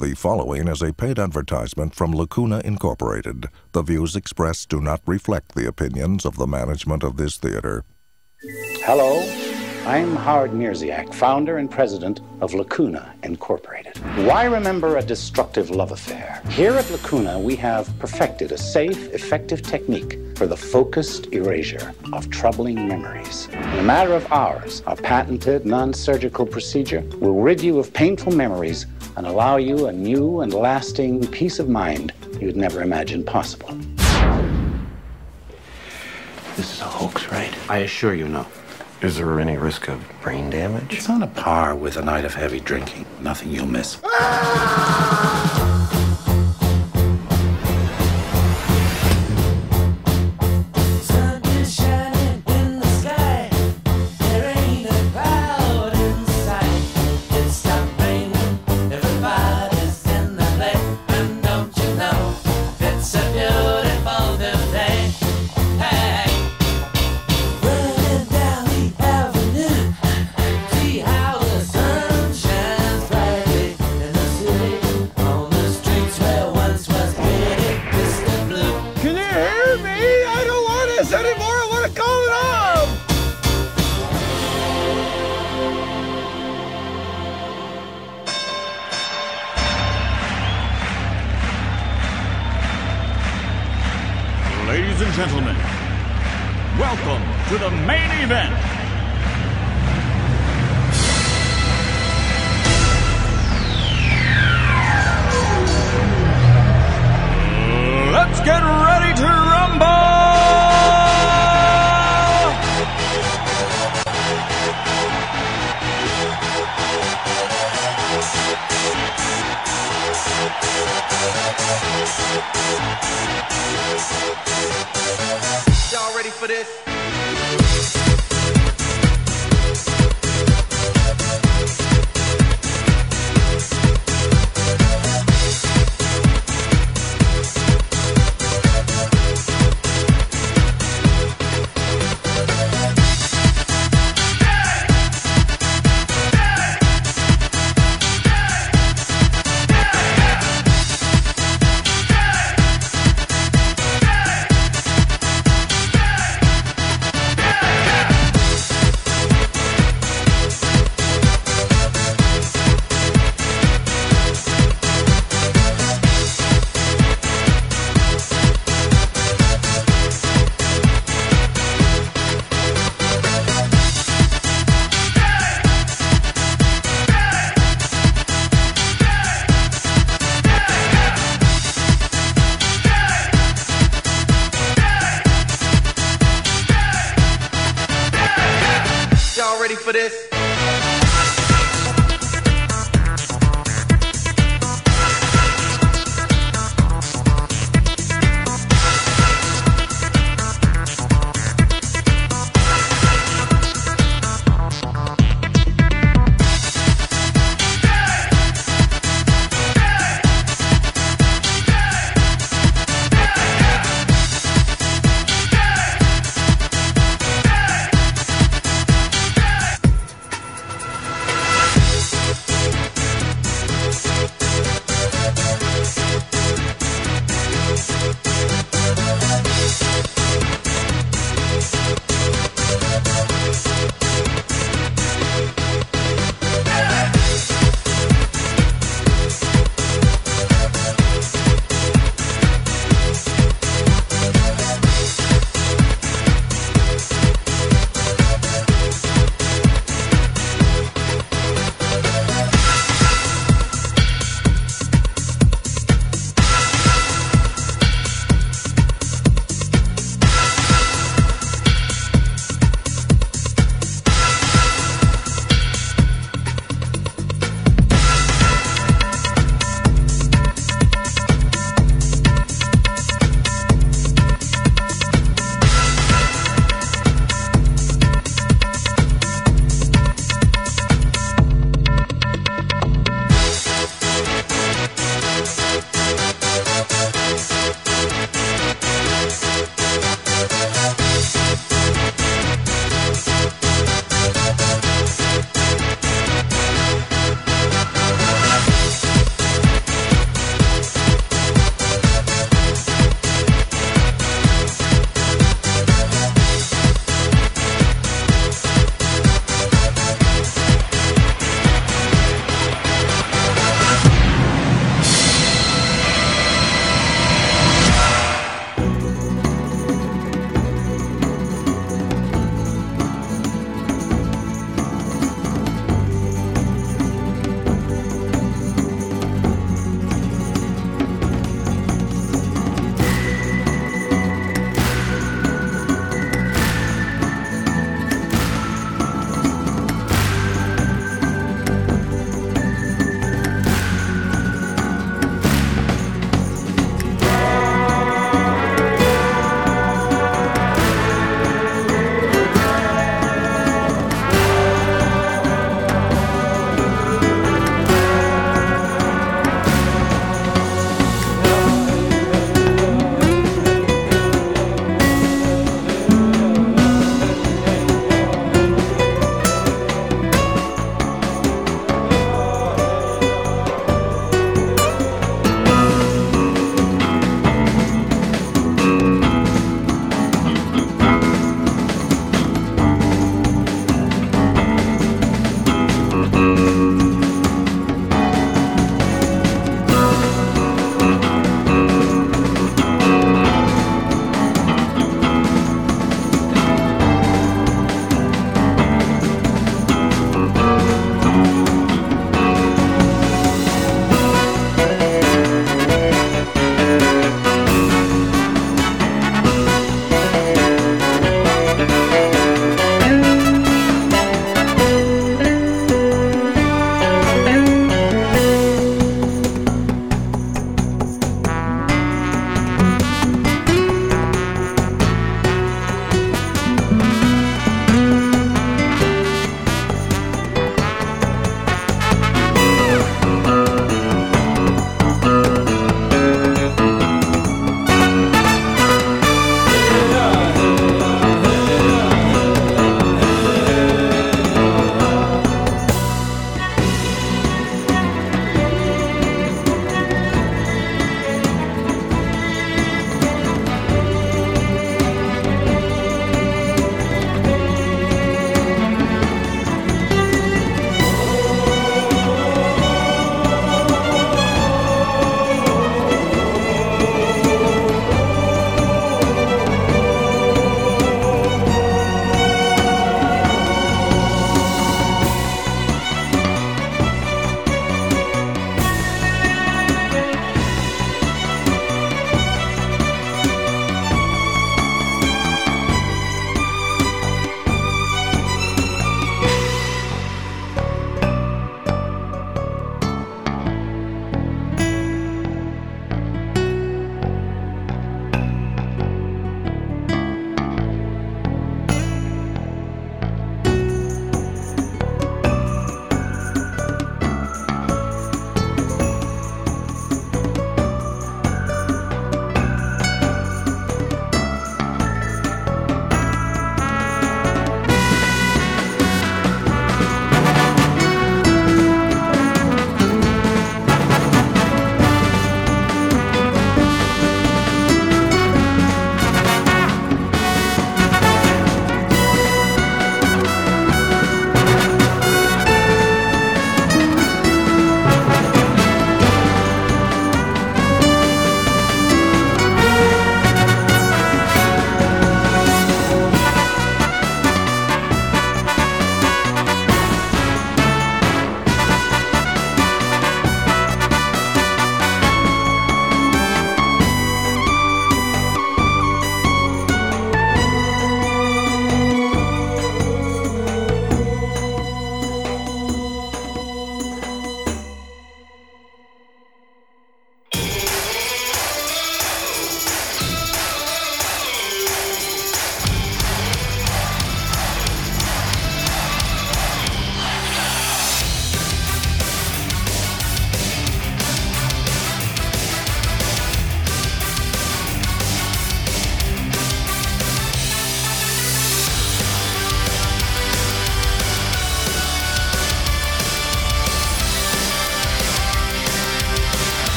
The following is a paid advertisement from Lacuna Incorporated. The views expressed do not reflect the opinions of the management of this theater. Hello, I'm Howard Mierzwiak, founder and president of Lacuna Incorporated. Why remember a destructive love affair? Here at Lacuna, we have perfected a safe, effective technique for the focused erasure of troubling memories. In a matter of hours, our patented non surgical procedure will rid you of painful memories and allow you a new and lasting peace of mind you'd never imagined possible. This is a hoax, right? I assure you, no. Is there any risk of brain damage? It's on a par with a night of heavy drinking. Nothing you'll miss. Sun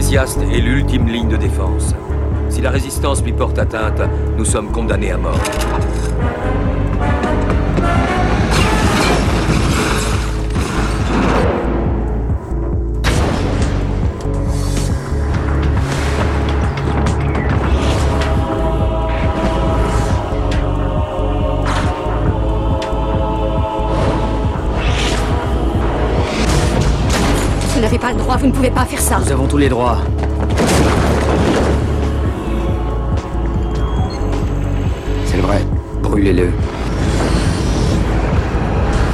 Est l'ultime ligne de défense. Si la résistance lui porte atteinte, nous sommes condamnés à mort. N'avez pas le droit, vous ne pouvez pas faire ça. Nous avons tous les droits. C'est vrai. Brûlez-le.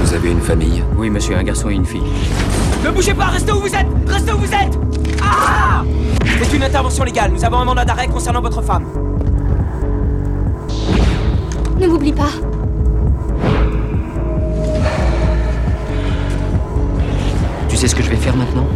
Vous avez une famille Oui, monsieur, un garçon et une fille. Ne bougez pas, restez où vous êtes Restez où vous êtes Ah C'est une intervention légale, nous avons un mandat d'arrêt concernant votre femme. Ne m'oublie pas. Sais ce que je vais faire maintenant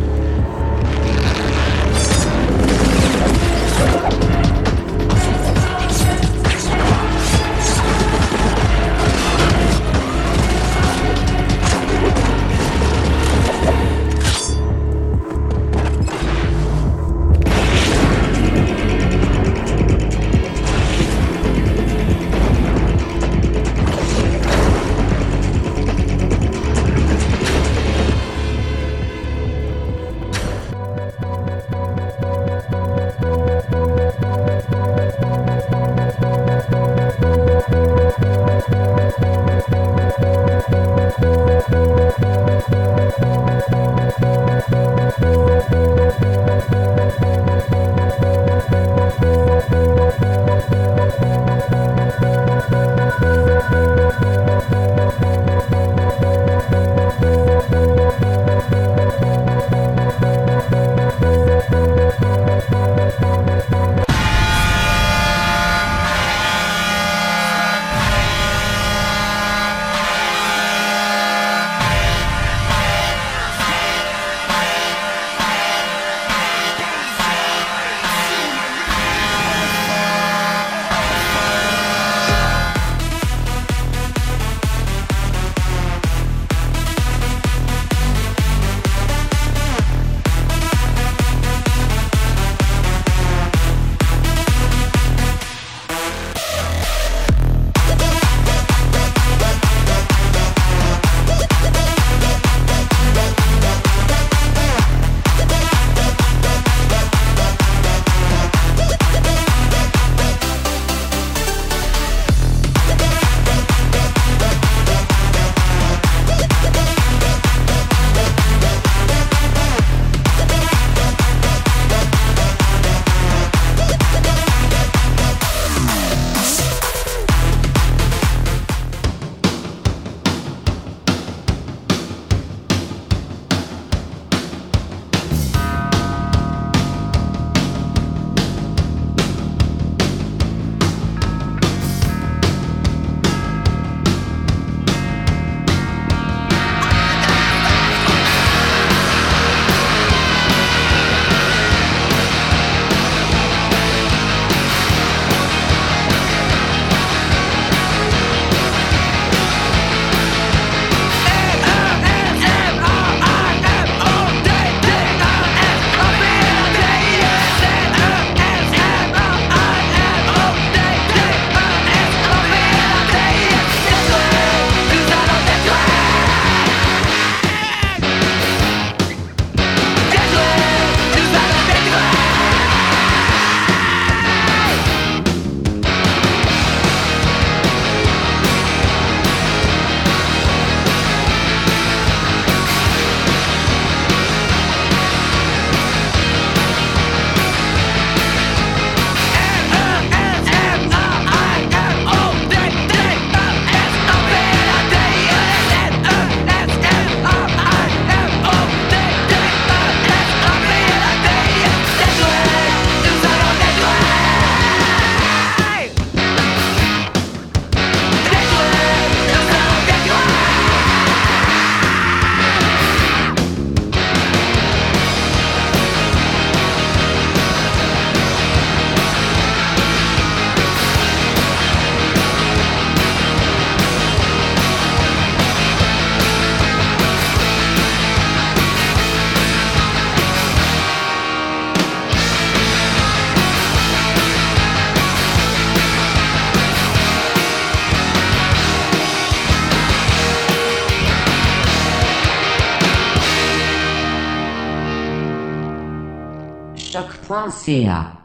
choc.ca.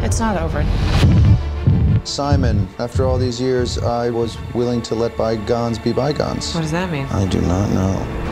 It's not over. Simon, after all these years, I was willing to let bygones be bygones. What does that mean? I do not know.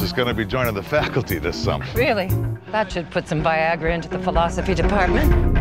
Is going to be joining the faculty this summer. Really? That should put some Viagra into the philosophy department.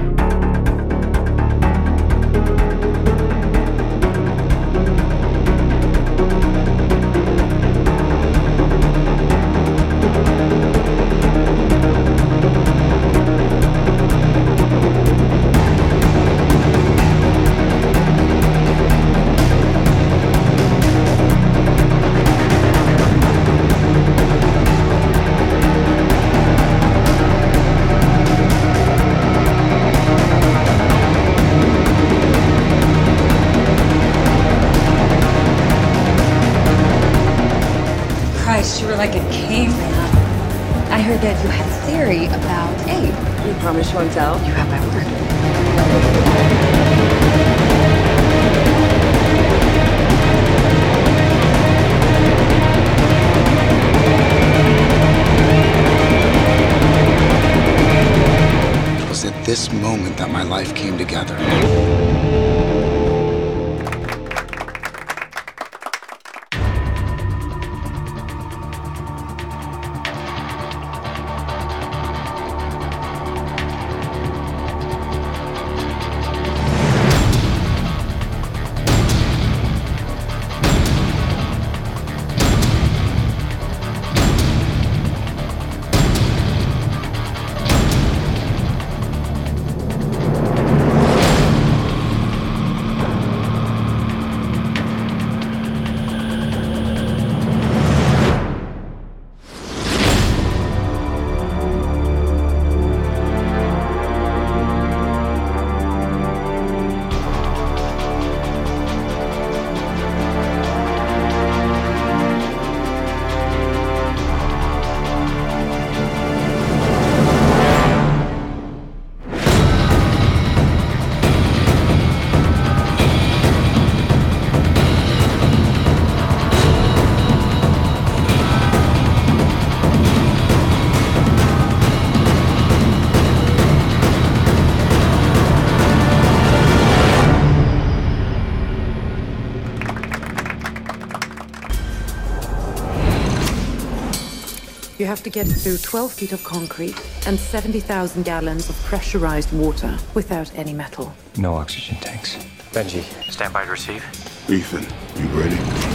Promise you won't tell? You have my word. It was at this moment that my life came together. Have to get through 12 feet of concrete and 70,000 gallons of pressurized water without any metal. No oxygen tanks. Benji, stand by to receive. Ethan, you ready?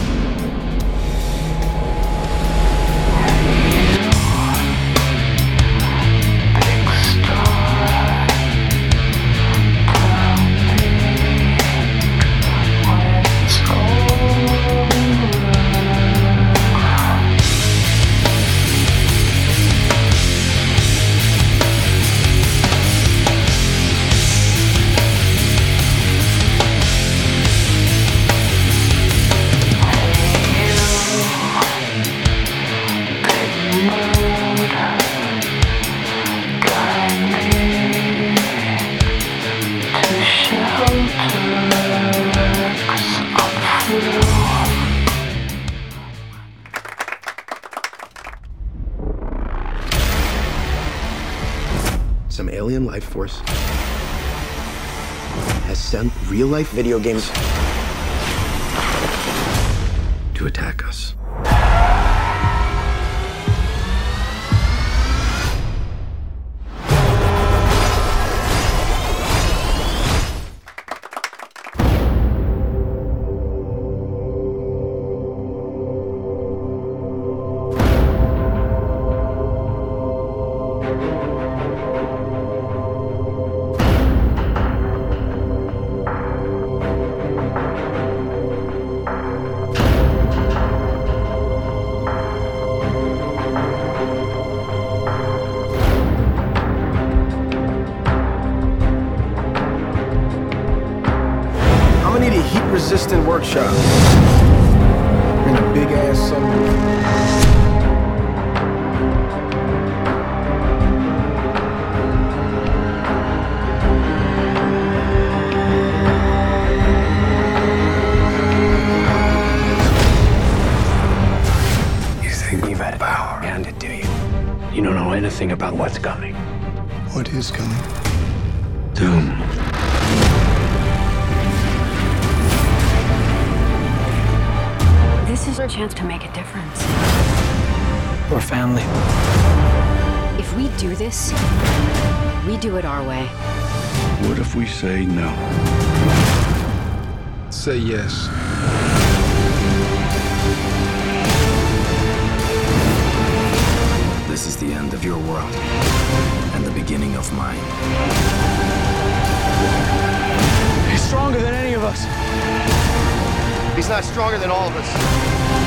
Real life video games I'm gonna need a heat resistant workshop. In a big ass sunroof. You think you've had power handed to you. You don't know anything about what's coming. What is coming? Doom. Chance to make a difference. We're family. If we do this, we do it our way. What if we say no? Say yes. This is the end of your world and the beginning of mine. He's stronger than any of us. He's not stronger than all of us.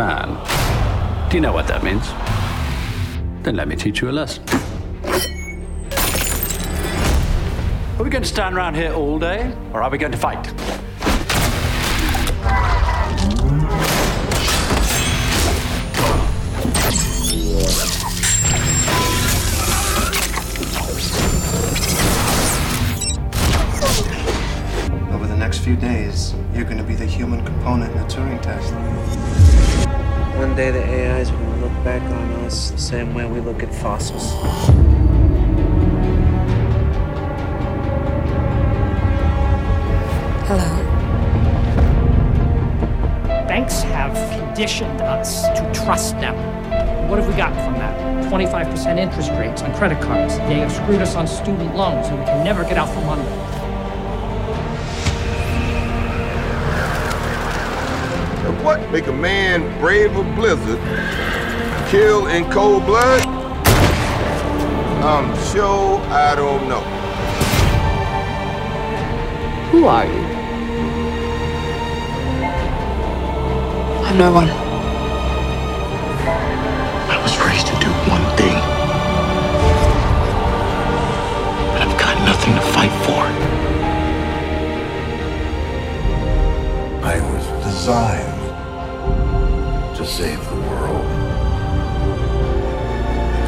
man. Do you know what that means? Then let me teach you a lesson. Are we going to stand around here all day, or are we going to fight? Over the next few days, you're going to be the human component in the Turing test. One day the AIs to look back on us the same way we look at fossils. Hello. Banks have conditioned us to trust them. What have we gotten from that? 25% interest rates on credit cards. They have screwed us on student loans, and we can never get out from under. What make a man brave a blizzard, kill in cold blood? I'm sure I don't know. Who are you? I'm no one. I was raised to do one thing. But I've got nothing to fight for. I was designed to save the world.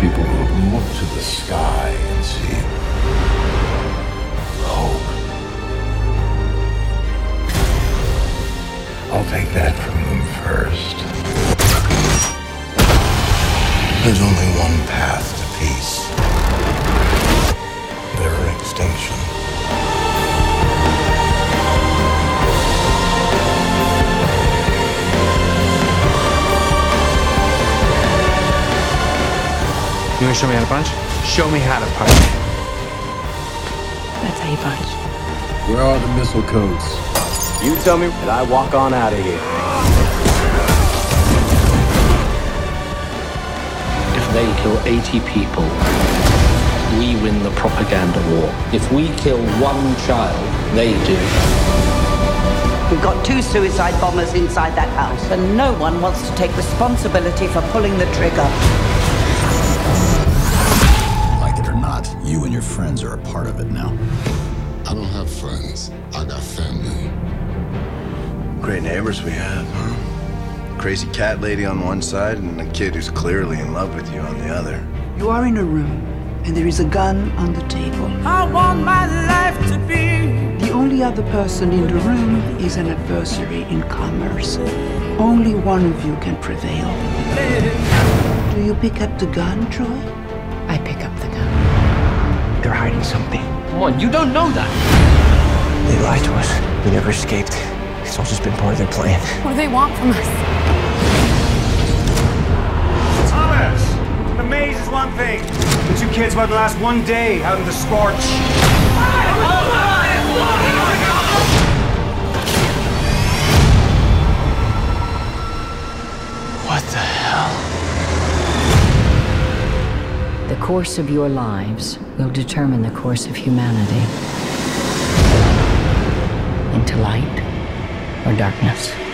People who look to the sky and see hope. I'll take that from them first. There's only one path to peace. Their extinction. You wanna show me how to punch? Show me how to punch. That's how you punch. Where are the missile codes? You tell me, and I walk on out of here. If they kill 80 people, we win the propaganda war. If we kill one child, they do. We've got two suicide bombers inside that house, and no one wants to take responsibility for pulling the trigger. Neighbors we have, huh? Crazy cat lady on one side and a kid who's clearly in love with you on the other. You are in a room, and there is a gun on the table. I want my life to be. The only other person in the room is an adversary in commerce. Only one of you can prevail. Do you pick up the gun, Troy? I pick up the gun. They're hiding something. Come on, you don't know that. They lied to us. We never escaped. It's all just been part of their plan. What do they want from us? Thomas! The maze is one thing. The two kids about to last one day out in the scorch. What the hell? The course of your lives will determine the course of humanity. into light or darkness.